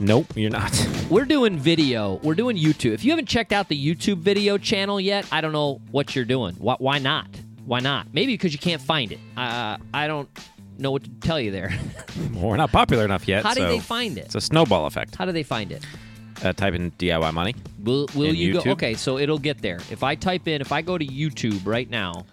Nope, you're not. We're doing video. We're doing YouTube. If you haven't checked out the YouTube video channel yet, I don't know what you're doing. Why, why not? Why not? Maybe because you can't find it. Uh, I don't know what to tell you there. We're not popular enough yet. How do so they find it? It's a snowball effect. How do they find it? Uh, type in DIY money. Will Will you go? Okay, so it'll get there. If I type in, if I go to YouTube right now,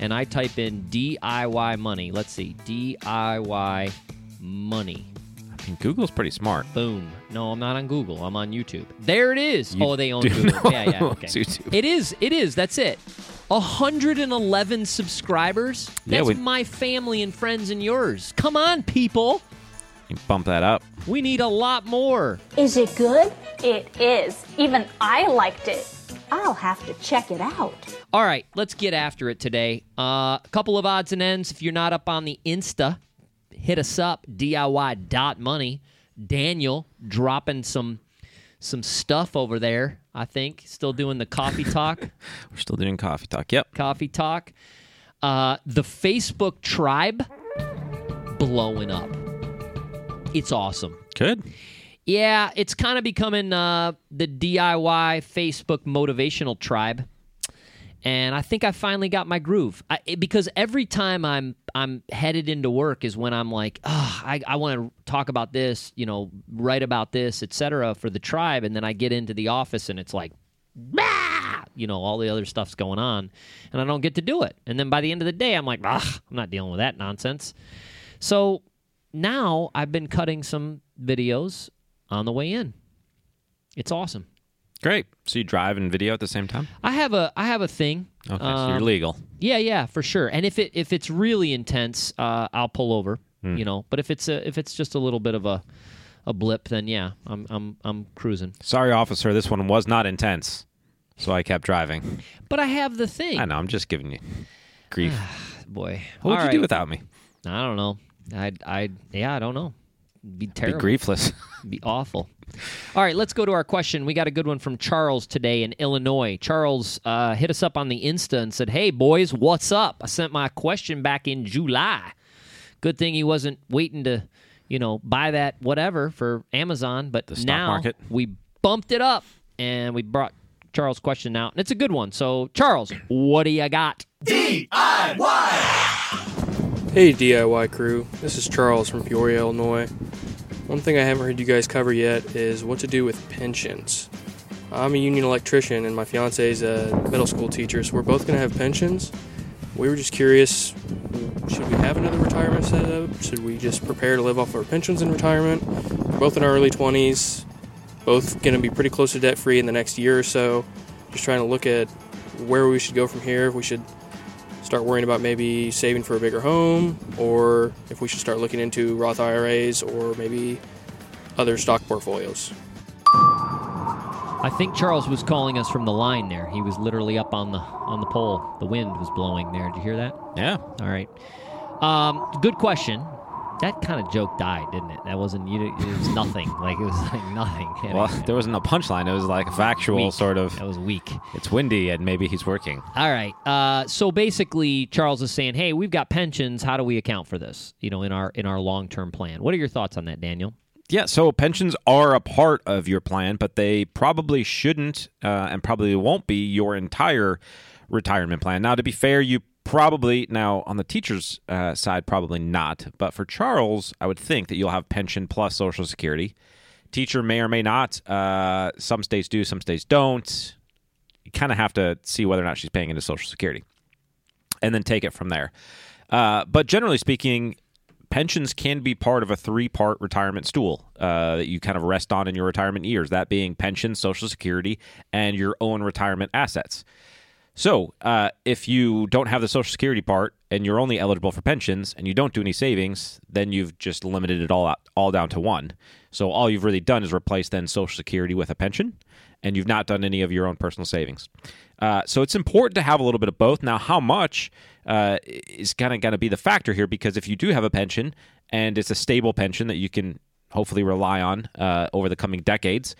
and I type in DIY money. Let's see, DIY money. I Google's pretty smart. Boom. No, I'm not on Google. I'm on YouTube. There it is. You oh, they own Google. know Yeah, yeah. Okay. it's YouTube. It is. It is. That's it. 111 subscribers. Yeah, That's we- my family and friends and yours. Come on, people. You bump that up. We need a lot more. Is it good? It is. Even I liked it. I'll have to check it out. All right, let's get after it today. Uh, a couple of odds and ends. If you're not up on the Insta, hit us up, DIY.money. Daniel dropping some some stuff over there, I think. Still doing the coffee talk. We're still doing coffee talk. Yep. coffee talk. Uh, the Facebook tribe blowing up. It's awesome. Good. Yeah, it's kind of becoming uh, the DIY Facebook motivational tribe, and I think I finally got my groove. I, it- because every time I'm I'm headed into work is when I'm like, oh, I, I want to talk about this, you know, write about this, etc. for the tribe, and then I get into the office and it's like, bah! you know, all the other stuff's going on, and I don't get to do it. And then by the end of the day, I'm like, ah, I'm not dealing with that nonsense. So now I've been cutting some videos on the way in. It's awesome. Great. So you drive and video at the same time? I have a I have a thing. Okay, so you're Um, legal. Yeah, yeah, for sure. And if it if it's really intense, uh, I'll pull over. Hmm. You know, but if it's a, if it's just a little bit of a a blip, then yeah, I'm I'm I'm cruising. Sorry, officer. This one was not intense. So I kept driving. But I have the thing. I know. I'm just giving you grief. Boy, What would All you do without me? I don't know. I I yeah, I don't know. Be terrible. Be griefless. be awful. All right, let's go to our question. We got a good one from Charles today in Illinois. Charles uh, hit us up on the Insta and said, Hey, boys, what's up? I sent my question back in July. Good thing he wasn't waiting to, you know, buy that whatever for Amazon, but the stock now market. we bumped it up and we brought Charles' question out. And it's a good one. So, Charles, what do you got? DIY! Hey DIY crew, this is Charles from Peoria, Illinois. One thing I haven't heard you guys cover yet is what to do with pensions. I'm a union electrician and my fiance is a middle school teacher, so we're both going to have pensions. We were just curious should we have another retirement set up? Should we just prepare to live off our pensions in retirement? We're both in our early 20s, both going to be pretty close to debt free in the next year or so. Just trying to look at where we should go from here. If we should start worrying about maybe saving for a bigger home, or if we should start looking into Roth IRAs or maybe other stock portfolios. I think Charles was calling us from the line there. He was literally up on the on the pole. The wind was blowing there. Did you hear that? yeah. All right. Um, good question. That kind of joke died, didn't it? That wasn't. You, it was nothing. Like it was like nothing. Well, there wasn't a punchline. It was like a factual Weak. sort of. That was weak. It's windy and maybe he's working. All right. Uh, so basically, Charles is saying, "Hey, we've got pensions. How do we account for this? You know, in our in our long term plan. What are your thoughts on that, Daniel? Yeah, so pensions are a part of your plan, but they probably shouldn't uh, and probably won't be your entire retirement plan. Now, to be fair, you probably, now on the teacher's uh, side, probably not. But for Charles, I would think that you'll have pension plus Social Security. Teacher may or may not. Uh, some states do, some states don't. You kind of have to see whether or not she's paying into Social Security and then take it from there. Uh, but generally speaking, pensions can be part of a three part retirement stool uh, that you kind of rest on in your retirement years, that being pension, Social Security, and your own retirement assets. So, uh, if you don't have the Social Security part and you're only eligible for pensions and you don't do any savings, then you've just limited it all out, all down to one. So all you've really done is replace then Social Security with a pension, and you've not done any of your own personal savings. Uh, so it's important to have a little bit of both. Now, how much uh, is kind of going to be the factor here? Because if you do have a pension and it's a stable pension that you can hopefully rely on uh, over the coming decades,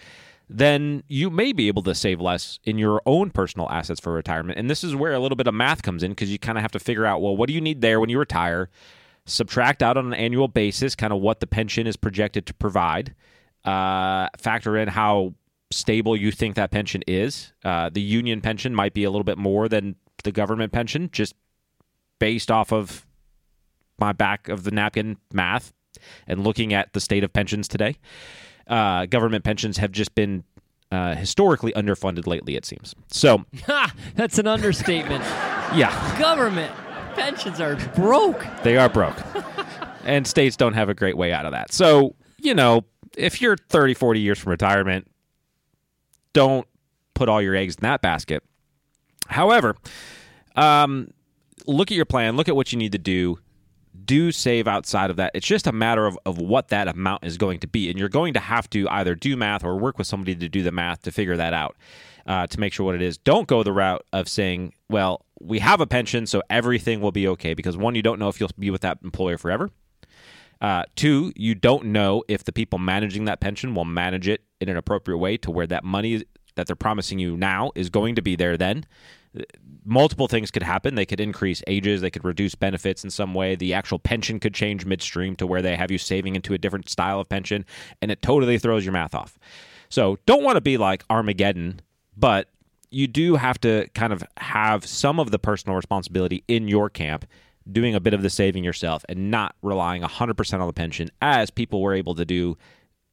then you may be able to save less in your own personal assets for retirement. And this is where a little bit of math comes in because you kind of have to figure out, well, what do you need there when you retire? Subtract out on an annual basis kind of what the pension is projected to provide. Uh, factor in how stable you think that pension is. Uh, the union pension might be a little bit more than the government pension, just based off of my back of the napkin math and looking at the state of pensions today. Uh, government pensions have just been uh, historically underfunded lately, it seems. So, Ha! That's an understatement. yeah, Government pensions are broke. they are broke. and states don't have a great way out of that. So, you know, if you're 30, 40 years from retirement, don't put all your eggs in that basket. However, um, look at your plan, look at what you need to do. Do save outside of that. It's just a matter of, of what that amount is going to be. And you're going to have to either do math or work with somebody to do the math to figure that out uh, to make sure what it is. Don't go the route of saying, well, we have a pension, so everything will be okay. Because one, you don't know if you'll be with that employer forever. Uh, two, you don't know if the people managing that pension will manage it in an appropriate way to where that money that they're promising you now is going to be there then. Multiple things could happen. They could increase ages, they could reduce benefits in some way. The actual pension could change midstream to where they have you saving into a different style of pension, and it totally throws your math off. So don't want to be like Armageddon, but you do have to kind of have some of the personal responsibility in your camp doing a bit of the saving yourself and not relying 100% on the pension as people were able to do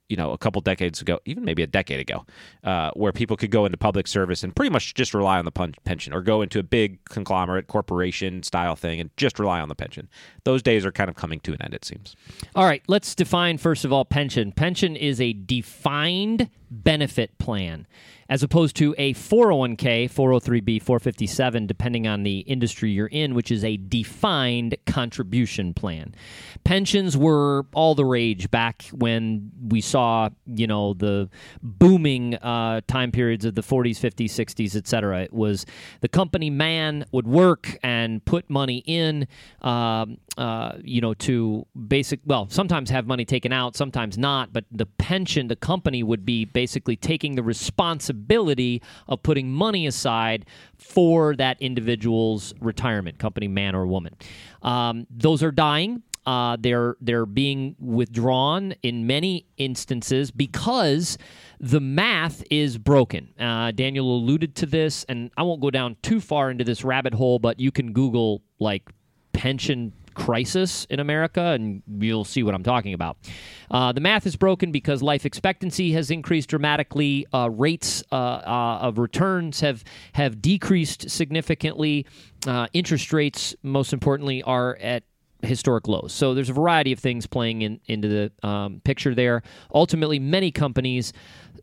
you know a couple decades ago even maybe a decade ago uh, where people could go into public service and pretty much just rely on the pension or go into a big conglomerate corporation style thing and just rely on the pension those days are kind of coming to an end it seems All right, let's define first of all pension. Pension is a defined benefit plan as opposed to a 401k, 403b, 457 depending on the industry you're in, which is a defined contribution plan. Pensions were all the rage back when we saw, you know, the booming uh, time periods of the 40s, 50s, 60s, etc. It was the company man would work and put money in um, uh, you know, to basic, well, sometimes have money taken out, sometimes not, but the pension, the company would be basically taking the responsibility of putting money aside for that individual's retirement, company man or woman. Um, those are dying. Uh, they're they're being withdrawn in many instances because the math is broken. Uh, Daniel alluded to this, and I won't go down too far into this rabbit hole, but you can Google like pension crisis in America, and you'll see what I'm talking about. Uh, the math is broken because life expectancy has increased dramatically. Uh, rates uh, uh, of returns have have decreased significantly. Uh, interest rates, most importantly, are at historic lows. So there's a variety of things playing in, into the um, picture there. Ultimately, many companies,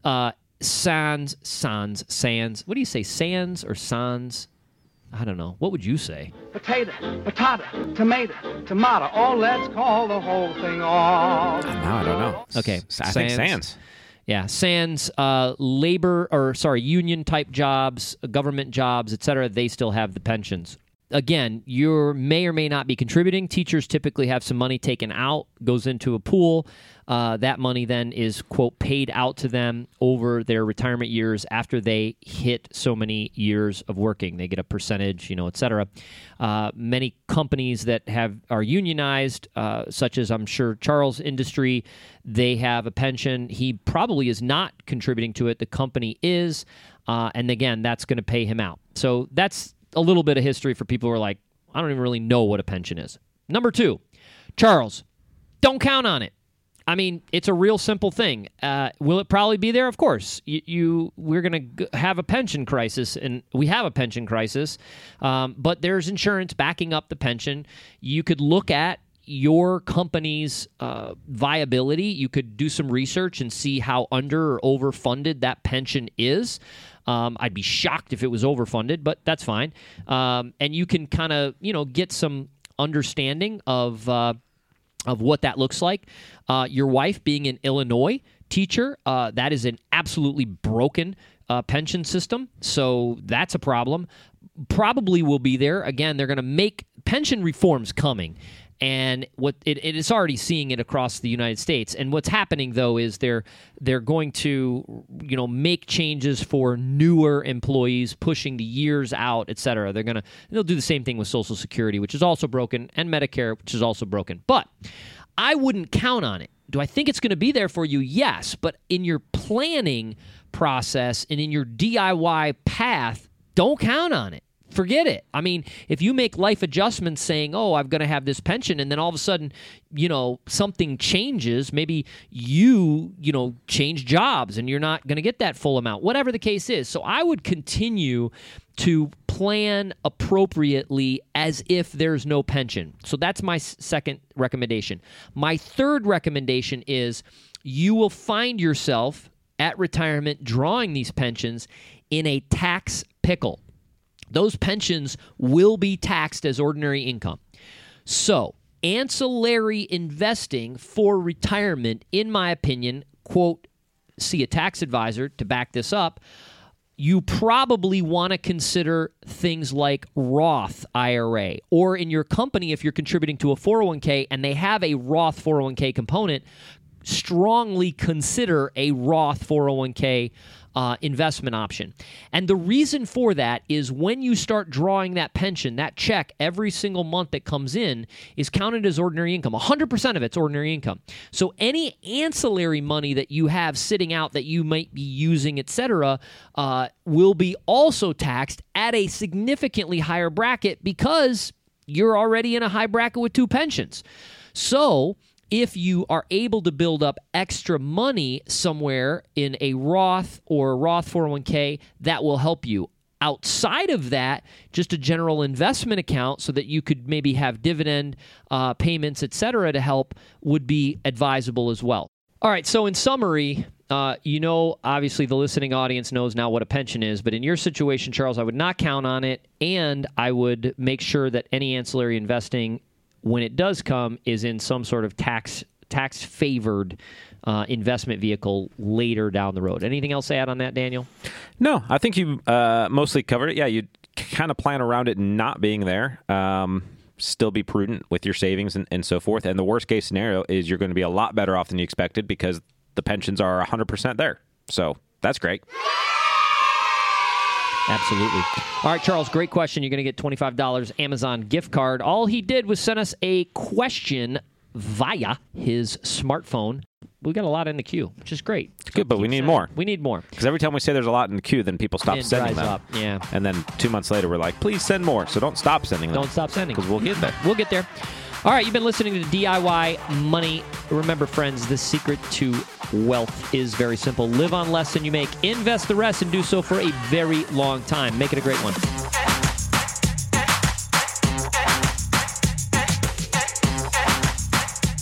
uh, sans, sans, sans. What do you say, sans or sans? I don't know. What would you say? Potato, patata, tomato, tomato. Oh, let's call the whole thing off. No, i don't know Okay, S- i think sans. sans Yeah, sans uh, labor or sorry, union type jobs, government jobs, etc. They still have the pensions. Again, you may or may not be contributing. Teachers typically have some money taken out, goes into a pool. Uh, that money then is quote paid out to them over their retirement years after they hit so many years of working. They get a percentage, you know, et cetera. Uh, many companies that have are unionized, uh, such as I'm sure Charles Industry, they have a pension. He probably is not contributing to it. The company is, uh, and again, that's going to pay him out. So that's a little bit of history for people who are like, I don't even really know what a pension is. Number two, Charles, don't count on it. I mean, it's a real simple thing. Uh, will it probably be there? Of course. You, you we're going to have a pension crisis, and we have a pension crisis. Um, but there's insurance backing up the pension. You could look at your company's uh, viability. You could do some research and see how under or overfunded that pension is. Um, I'd be shocked if it was overfunded, but that's fine. Um, and you can kind of, you know, get some understanding of. Uh, of what that looks like. Uh, your wife being an Illinois teacher, uh, that is an absolutely broken uh, pension system. So that's a problem. Probably will be there. Again, they're going to make pension reforms coming. And what it, it is already seeing it across the United States. And what's happening though is they're they're going to you know make changes for newer employees, pushing the years out, et cetera. They're gonna they'll do the same thing with Social Security, which is also broken, and Medicare, which is also broken. But I wouldn't count on it. Do I think it's going to be there for you? Yes, but in your planning process and in your DIY path, don't count on it. Forget it. I mean, if you make life adjustments saying, oh, I'm going to have this pension, and then all of a sudden, you know, something changes, maybe you, you know, change jobs and you're not going to get that full amount, whatever the case is. So I would continue to plan appropriately as if there's no pension. So that's my second recommendation. My third recommendation is you will find yourself at retirement drawing these pensions in a tax pickle. Those pensions will be taxed as ordinary income. So, ancillary investing for retirement, in my opinion, quote, see a tax advisor to back this up. You probably want to consider things like Roth IRA, or in your company, if you're contributing to a 401k and they have a Roth 401k component, strongly consider a Roth 401k uh, investment option. And the reason for that is when you start drawing that pension, that check every single month that comes in is counted as ordinary income. 100% of it's ordinary income. So any ancillary money that you have sitting out that you might be using, etc., uh, will be also taxed at a significantly higher bracket because you're already in a high bracket with two pensions. So, if you are able to build up extra money somewhere in a Roth or a Roth 401k, that will help you. Outside of that, just a general investment account so that you could maybe have dividend uh, payments, et cetera, to help would be advisable as well. All right, so in summary, uh, you know, obviously the listening audience knows now what a pension is, but in your situation, Charles, I would not count on it, and I would make sure that any ancillary investing when it does come is in some sort of tax tax favored uh, investment vehicle later down the road. Anything else to add on that, Daniel? No, I think you uh, mostly covered it. Yeah, you kind of plan around it not being there. Um, still be prudent with your savings and, and so forth. And the worst case scenario is you're going to be a lot better off than you expected because the pensions are 100% there. So that's great. Absolutely. All right, Charles, great question. You're going to get $25 Amazon gift card. All he did was send us a question via his smartphone. We got a lot in the queue, which is great. It's good, but we need more. We need more. Because every time we say there's a lot in the queue, then people stop It sending dries them. up, yeah. And then two months later, we're like, please send more. So don't stop sending them. Don't stop sending. Because we'll get there. We'll get there. All right, you've been listening to DIY Money. Remember, friends, the secret to wealth is very simple. Live on less than you make, invest the rest, and do so for a very long time. Make it a great one.